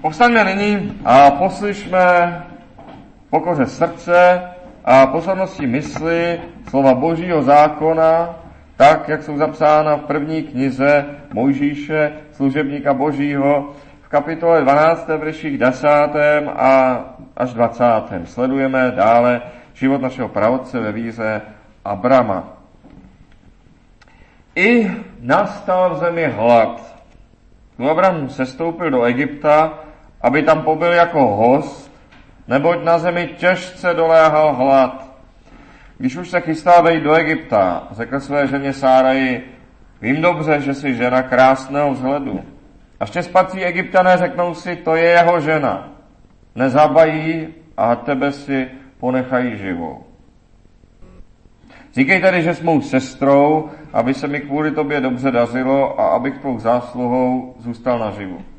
Povstaňme nyní a poslyšme pokoře srdce a pozornosti mysli slova Božího zákona, tak, jak jsou zapsána v první knize Mojžíše, služebníka Božího, v kapitole 12. verších 10. a až 20. Sledujeme dále život našeho pravodce ve víře Abrama. I nastal v zemi hlad. Abram sestoupil do Egypta, aby tam pobyl jako host, neboť na zemi těžce doléhal hlad. Když už se chystá vejít do Egypta, řekl své ženě Sáraji, vím dobře, že jsi žena krásného vzhledu. Až tě spací egyptané řeknou si, to je jeho žena. Nezabají a tebe si ponechají živou. Říkej tedy, že s mou sestrou, aby se mi kvůli tobě dobře dařilo a abych tvou zásluhou zůstal naživu.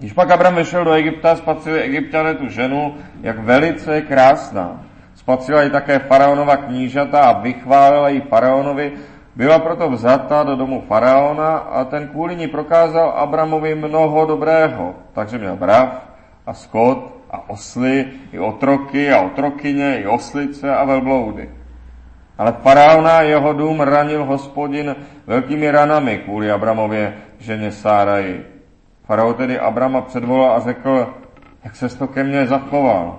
Když pak Abram vyšel do Egypta, spatřili egyptiané tu ženu, jak velice krásná. Spatřila ji také faraonova knížata a vychválila ji faraonovi, byla proto vzata do domu faraona a ten kvůli ní prokázal Abramovi mnoho dobrého. Takže měl brav a skot a osly, i otroky a otrokyně, i oslice a velbloudy. Ale faraona jeho dům ranil hospodin velkými ranami kvůli Abramově ženě Sáraji. Farao tedy Abrama předvolal a řekl, jak se to ke mně zachoval?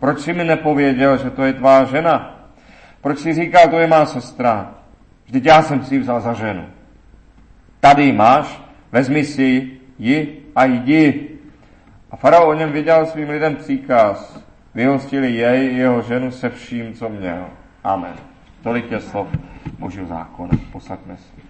Proč si mi nepověděl, že to je tvá žena? Proč si říkal, to je má sestra? Vždyť já jsem si ji vzal za ženu. Tady máš, vezmi si ji a jdi. A farao o něm vydal svým lidem příkaz. Vyhostili jej i jeho ženu se vším, co měl. Amen. Tolik je slov Božího zákona. Posaďme si.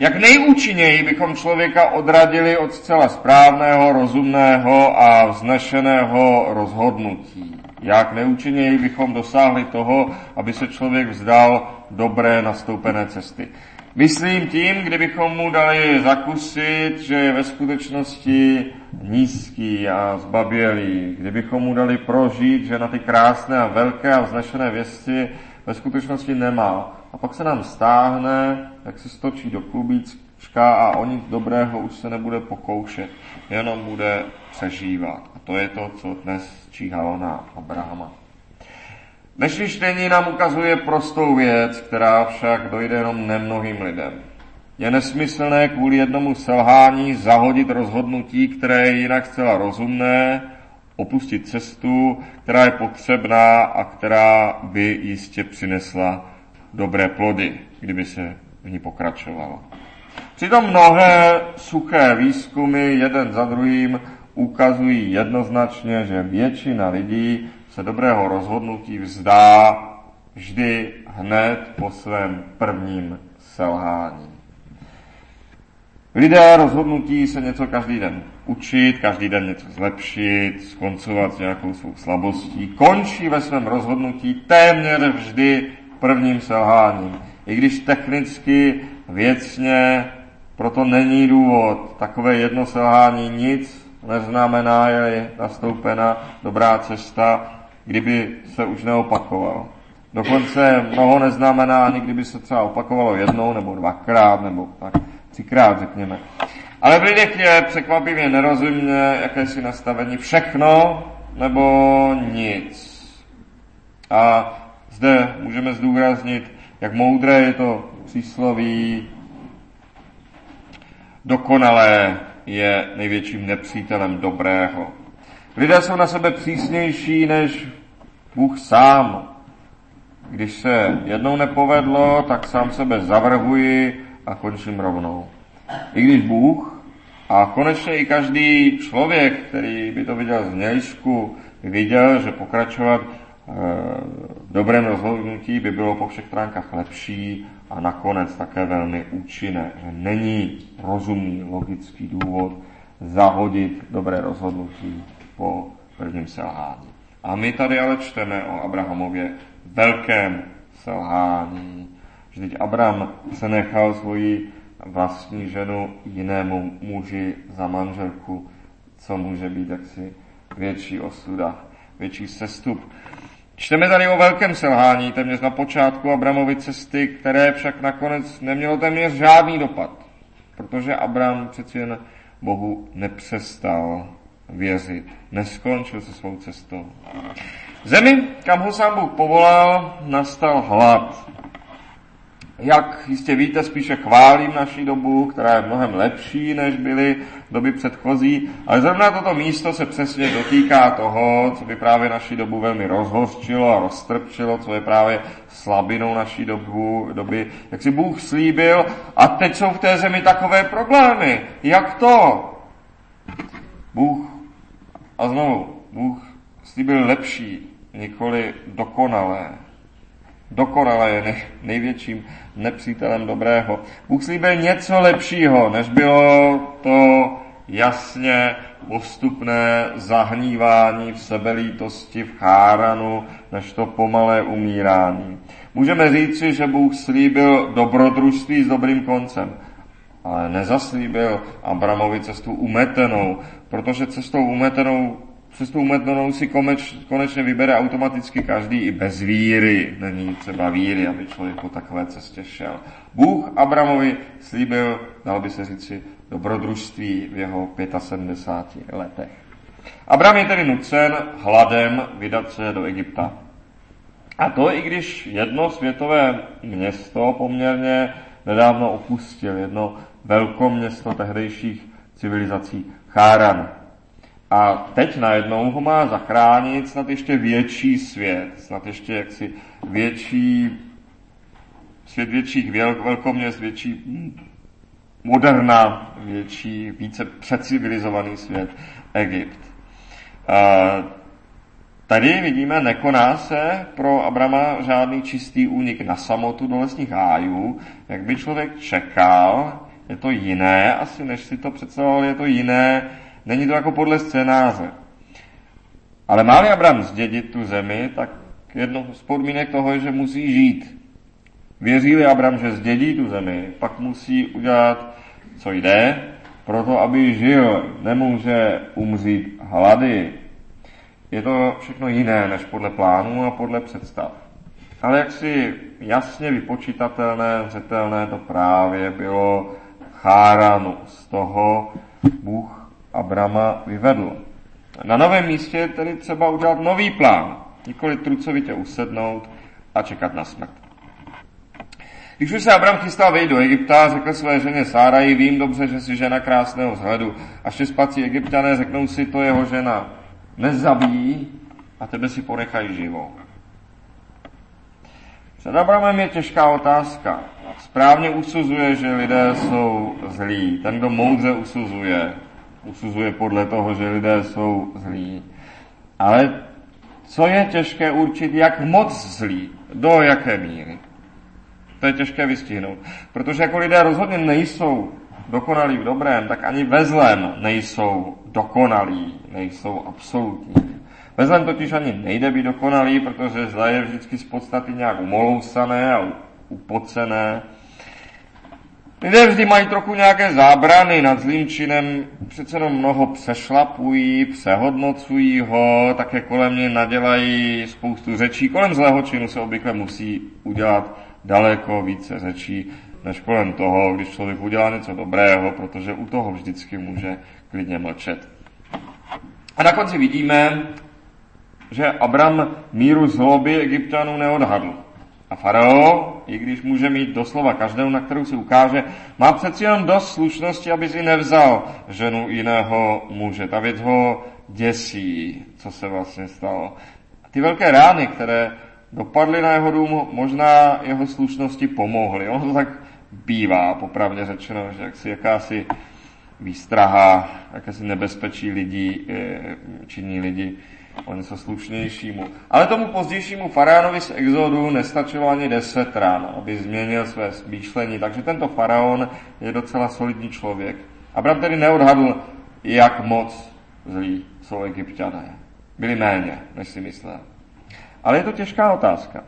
Jak nejúčinněji bychom člověka odradili od zcela správného, rozumného a vznešeného rozhodnutí. Jak nejúčinněji bychom dosáhli toho, aby se člověk vzdal dobré nastoupené cesty. Myslím tím, kdybychom mu dali zakusit, že je ve skutečnosti nízký a zbabělý, kdybychom mu dali prožít, že na ty krásné a velké a vznešené věci ve skutečnosti nemá. A pak se nám stáhne, jak se stočí do klubíčka a o nic dobrého už se nebude pokoušet, jenom bude přežívat. A to je to, co dnes číhalo na Abrahama. Dnešní čtení nám ukazuje prostou věc, která však dojde jenom nemnohým lidem. Je nesmyslné kvůli jednomu selhání zahodit rozhodnutí, které je jinak zcela rozumné, opustit cestu, která je potřebná a která by jistě přinesla dobré plody, kdyby se v ní pokračovalo. Přitom mnohé suché výzkumy jeden za druhým ukazují jednoznačně, že většina lidí se dobrého rozhodnutí vzdá vždy hned po svém prvním selhání. Lidé rozhodnutí se něco každý den učit, každý den něco zlepšit, skoncovat s nějakou svou slabostí, končí ve svém rozhodnutí téměř vždy prvním selháním. I když technicky, věcně, proto není důvod. Takové jedno selhání nic neznamená, je nastoupena dobrá cesta, kdyby se už neopakovalo. Dokonce mnoho neznamená ani kdyby se třeba opakovalo jednou nebo dvakrát nebo tak třikrát řekněme. Ale v lidech je překvapivě nerozumně jakési nastavení všechno nebo nic. A zde můžeme zdůraznit, jak moudré je to přísloví, dokonalé je největším nepřítelem dobrého. Lidé jsou na sebe přísnější než Bůh sám. Když se jednou nepovedlo, tak sám sebe zavrhuji a končím rovnou. I když Bůh a konečně i každý člověk, který by to viděl z mějšku, viděl, že pokračovat dobrém rozhodnutí by bylo po všech stránkách lepší a nakonec také velmi účinné. Že není rozumný logický důvod zahodit dobré rozhodnutí po prvním selhání. A my tady ale čteme o Abrahamově velkém selhání. Vždyť Abraham nechal svoji vlastní ženu jinému muži za manželku, co může být jaksi větší osuda, větší sestup. Čteme tady o velkém selhání téměř na počátku Abramovy cesty, které však nakonec nemělo téměř žádný dopad, protože Abram přeci jen Bohu nepřestal věřit, neskončil se svou cestou. Zemi, kam ho sám Bůh povolal, nastal hlad. Jak jistě víte, spíše chválím naší dobu, která je mnohem lepší, než byly doby předchozí, ale zrovna toto místo se přesně dotýká toho, co by právě naší dobu velmi rozhořčilo a roztrpčilo, co je právě slabinou naší dobu, doby, jak si Bůh slíbil a teď jsou v té zemi takové problémy. Jak to? Bůh, a znovu, Bůh slíbil lepší, nikoli dokonalé. Dokonalé je největším nepřítelem dobrého. Bůh slíbil něco lepšího, než bylo to jasně postupné zahnívání v sebelítosti, v cháranu, než to pomalé umírání. Můžeme říci, že Bůh slíbil dobrodružství s dobrým koncem, ale nezaslíbil Abramovi cestu umetenou, protože cestou umetenou Cestu umetnou si koneč, konečně vybere automaticky každý i bez víry. Není třeba víry, aby člověk po takové cestě šel. Bůh Abramovi slíbil, dal by se říci, dobrodružství v jeho 75 letech. Abram je tedy nucen hladem vydat se do Egypta. A to i když jedno světové město poměrně nedávno opustil, jedno velkoměsto tehdejších civilizací Cháran. A teď najednou ho má zachránit snad ještě větší svět, snad ještě jaksi větší, svět větších velkoměst, větší moderna, větší, více přecivilizovaný svět, Egypt. Tady vidíme, nekoná se pro Abrama žádný čistý únik na samotu do lesních hájů. Jak by člověk čekal, je to jiné, asi než si to představoval, je to jiné Není to jako podle scénáře. Ale má Abraham zdědit tu zemi, tak jedno z podmínek toho je, že musí žít. Věří-li Abraham, že zdědí tu zemi, pak musí udělat, co jde, proto aby žil, nemůže umřít hlady. Je to všechno jiné než podle plánů a podle představ. Ale jak si jasně vypočítatelné, zřetelné to právě bylo cháranu. Z toho Bůh Abrama vyvedl. Na novém místě tedy třeba udělat nový plán, nikoli trucovitě usednout a čekat na smrt. Když už se Abram chystal vejít do Egypta, řekl své ženě Sáraji, vím dobře, že si žena krásného vzhledu. Až tě spací egyptiané, řeknou si, to jeho žena nezabíjí a tebe si ponechají živou. Před Abramem je těžká otázka. Správně usuzuje, že lidé jsou zlí. Ten, kdo moudře usuzuje, usuzuje podle toho, že lidé jsou zlí. Ale co je těžké určit, jak moc zlí, do jaké míry. To je těžké vystihnout. Protože jako lidé rozhodně nejsou dokonalí v dobrém, tak ani ve zlém nejsou dokonalí, nejsou absolutní. Ve zlém totiž ani nejde být dokonalý, protože zlé je vždycky z podstaty nějak umolousané a upocené Lidé vždy mají trochu nějaké zábrany nad zlým činem, přece jenom mnoho přešlapují, přehodnocují ho, také kolem něj nadělají spoustu řečí. Kolem zlého činu se obvykle musí udělat daleko více řečí, než kolem toho, když člověk udělá něco dobrého, protože u toho vždycky může klidně mlčet. A na konci vidíme, že Abram míru zloby egyptianů neodhadl. A farao, i když může mít doslova každou, na kterou si ukáže, má přeci jenom dost slušnosti, aby si nevzal ženu jiného muže. Ta věc ho děsí, co se vlastně stalo. A ty velké rány, které dopadly na jeho dům, možná jeho slušnosti pomohly. Ono to tak bývá, popravdě řečeno, že jaksi jakási výstraha, jakési nebezpečí lidí, eh, činí lidi o něco slušnějšímu. Ale tomu pozdějšímu faraonovi z exodu nestačilo ani deset rán, aby změnil své smýšlení, takže tento faraon je docela solidní člověk. Abram tedy neodhadl, jak moc zlí jsou egyptiané. Byli méně, než si myslel. Ale je to těžká otázka.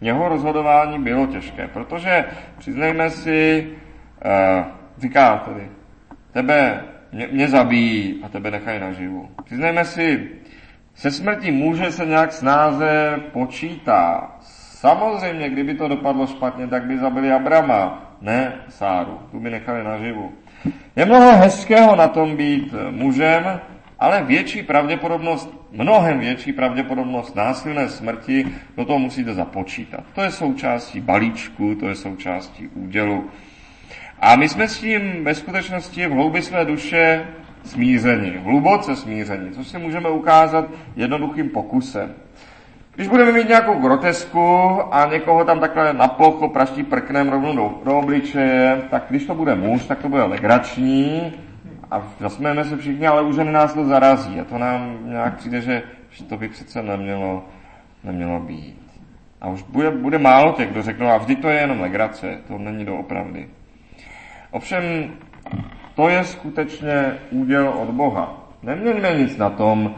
Jeho rozhodování bylo těžké, protože přiznejme si, uh, říká tedy, tebe mě, mě zabijí a tebe nechají naživu. Přiznejme si, Se smrtí muže se nějak snáze počítá. Samozřejmě, kdyby to dopadlo špatně, tak by zabili Abrama, ne Sáru. Tu by nechali naživu. Je mnoho hezkého na tom být mužem, ale větší pravděpodobnost, mnohem větší pravděpodobnost násilné smrti do toho musíte započítat. To je součástí balíčku, to je součástí údělu. A my jsme s tím ve skutečnosti v hloubi své duše smíření, hluboce smíření, což si můžeme ukázat jednoduchým pokusem. Když budeme mít nějakou grotesku a někoho tam takhle na plocho praští prknem rovnou do, do obličeje, tak když to bude muž, tak to bude legrační a zasmějeme se všichni, ale už nás to zarazí a to nám nějak přijde, že, že to by přece nemělo, nemělo být. A už bude, bude málo těch, kdo řeknou, a vždy to je jenom legrace, to není doopravdy. Ovšem, to je skutečně úděl od Boha. Neměňme nic na tom,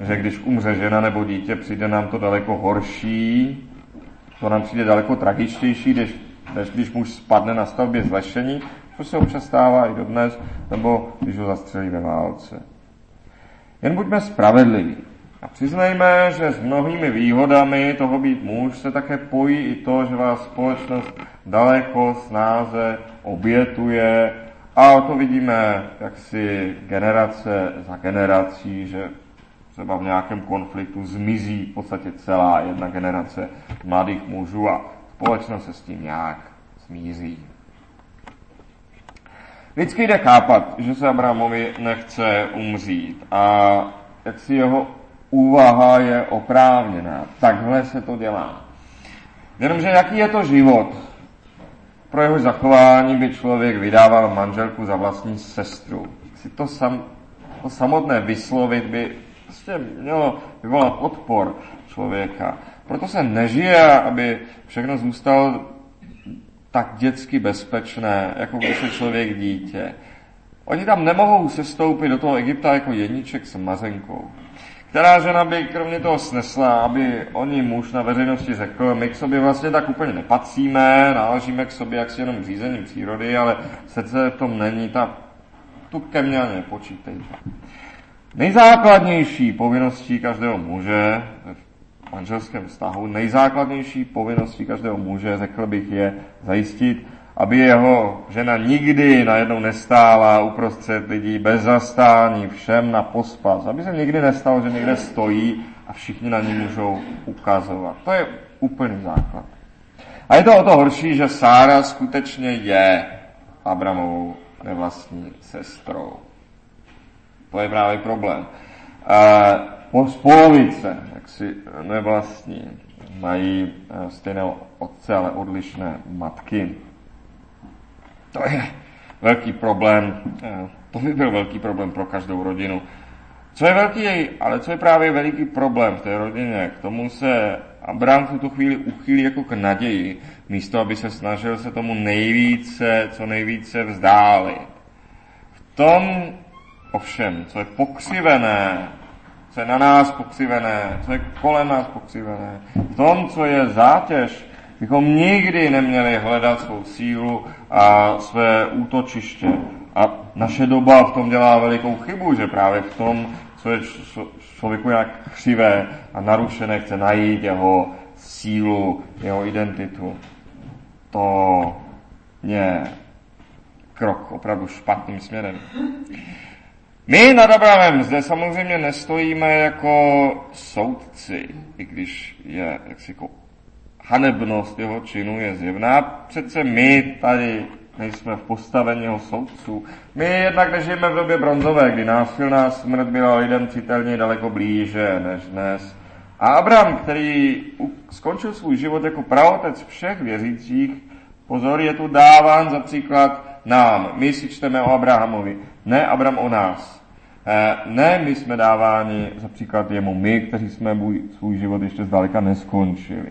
že když umře žena nebo dítě, přijde nám to daleko horší, to nám přijde daleko tragičtější, než, než když muž spadne na stavbě zlešení, což se občas stává i dodnes, nebo když ho zastřelí ve válce. Jen buďme spravedliví. A přiznejme, že s mnohými výhodami toho být muž se také pojí i to, že vás společnost daleko snáze obětuje a to vidíme jaksi generace za generací, že třeba v nějakém konfliktu zmizí v podstatě celá jedna generace mladých mužů a společnost se s tím nějak smíří. Vždycky jde chápat, že se Abrahamovi nechce umřít a jak si jeho úvaha je oprávněná. Takhle se to dělá. Jenomže jaký je to život? Pro jeho zachování by člověk vydával manželku za vlastní sestru. Si to, sam, to samotné vyslovit by prostě mělo vyvolat odpor člověka. Proto se nežije, aby všechno zůstalo tak dětsky bezpečné, jako když je člověk dítě. Oni tam nemohou sestoupit do toho Egypta jako jedniček s mazenkou. Která žena by kromě toho snesla, aby oni muž na veřejnosti řekl, my k sobě vlastně tak úplně nepatříme, náležíme k sobě jaksi jenom řízením přírody, ale srdce v tom není, ta, tu ke mně ani nepočítejte. Nejzákladnější povinností každého muže v manželském vztahu, nejzákladnější povinností každého muže, řekl bych, je zajistit, aby jeho žena nikdy najednou nestála uprostřed lidí bez zastání, všem na pospas. Aby se nikdy nestalo, že někde stojí a všichni na ní můžou ukazovat. To je úplný základ. A je to o to horší, že Sára skutečně je Abramovou nevlastní sestrou. To je právě problém. Po polovice, jak si nevlastní, mají eh, stejného otce, ale odlišné matky. To je velký problém, eh, to by byl velký problém pro každou rodinu. Co je velký, ale co je právě veliký problém v té rodině, k tomu se Abraham v tuto chvíli uchýlí jako k naději, místo aby se snažil se tomu nejvíce, co nejvíce vzdálit. V tom ovšem, co je pokřivené, co je na nás pokřivené, co je kolem nás pokřivené, v tom, co je zátěž, bychom nikdy neměli hledat svou sílu a své útočiště. A naše doba v tom dělá velikou chybu, že právě v tom, co je člověku nějak křivé a narušené, chce najít jeho sílu, jeho identitu. To je krok opravdu špatným směrem. My nad Abrahamem zde samozřejmě nestojíme jako soudci, i když je jaksi jako hanebnost jeho činu je zjevná. Přece my tady nejsme v postavení jeho soudců. My jednak nežijeme v době bronzové, kdy násilná smrt byla lidem citelně daleko blíže než dnes. A Abraham, který skončil svůj život jako pravotec všech věřících, pozor, je tu dáván za příklad nám. My si čteme o Abrahamovi, ne Abraham o nás. Eh, ne, my jsme dáváni za příklad jemu, my, kteří jsme svůj život ještě zdaleka neskončili.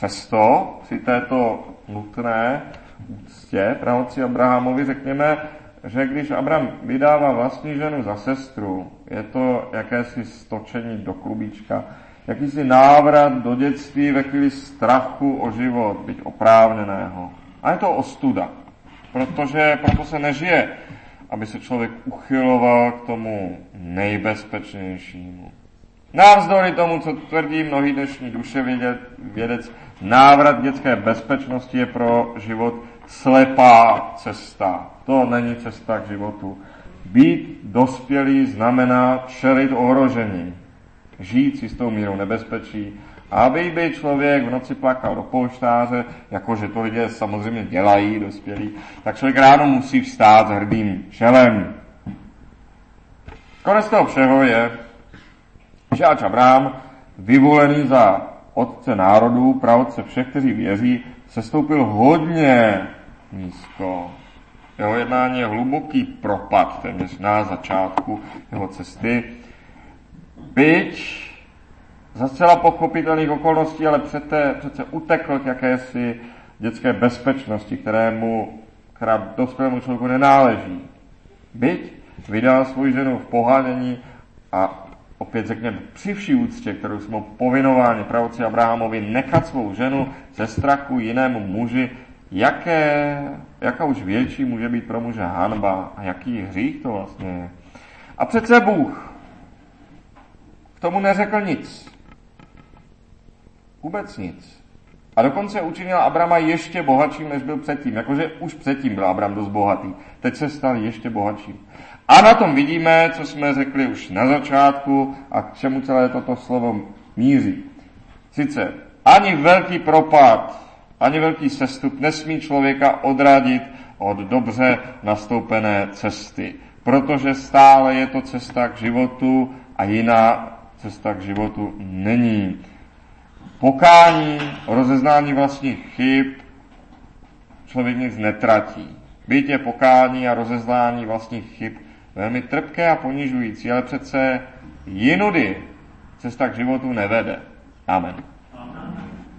Přesto při této nutné úctě pravoci Abrahamovi řekněme, že když Abraham vydává vlastní ženu za sestru, je to jakési stočení do klubíčka, jakýsi návrat do dětství ve chvíli strachu o život, byť oprávněného. A je to ostuda, protože proto se nežije, aby se člověk uchyloval k tomu nejbezpečnějšímu. Navzdory tomu, co tvrdí mnohý dnešní duše vědec, návrat dětské bezpečnosti je pro život slepá cesta. To není cesta k životu. Být dospělý znamená čelit ohrožení, žít s jistou mírou nebezpečí, aby by člověk v noci plakal do polštáře, jakože to lidé samozřejmě dělají, dospělí, tak člověk ráno musí vstát s hrdým čelem. Konec toho všeho je, že ač Abraham, vyvolený za otce národů, pravodce všech, kteří věří, se stoupil hodně nízko. Jeho jednání je hluboký propad, téměř na začátku jeho cesty. Byť za zcela pochopitelných okolností, ale přece, přece utekl k jakési dětské bezpečnosti, kterému, která dospělému člověku nenáleží. Byť vydal svou ženu v pohánění a opět řekněme při vší úctě, kterou jsme povinováni pravoci Abrahamovi, nechat svou ženu ze strachu jinému muži, jaké, jaká už větší může být pro muže hanba a jaký hřích to vlastně je. A přece Bůh k tomu neřekl nic. Vůbec nic. A dokonce učinil Abrama ještě bohatším, než byl předtím. Jakože už předtím byl Abram dost bohatý. Teď se stal ještě bohatším. A na tom vidíme, co jsme řekli už na začátku a k čemu celé toto slovo míří. Sice ani velký propad, ani velký sestup nesmí člověka odradit od dobře nastoupené cesty, protože stále je to cesta k životu a jiná cesta k životu není. Pokání, rozeznání vlastních chyb, člověk nic netratí. Byť je pokání a rozeznání vlastních chyb velmi trpké a ponižující, ale přece jinudy cesta k životu nevede. Amen.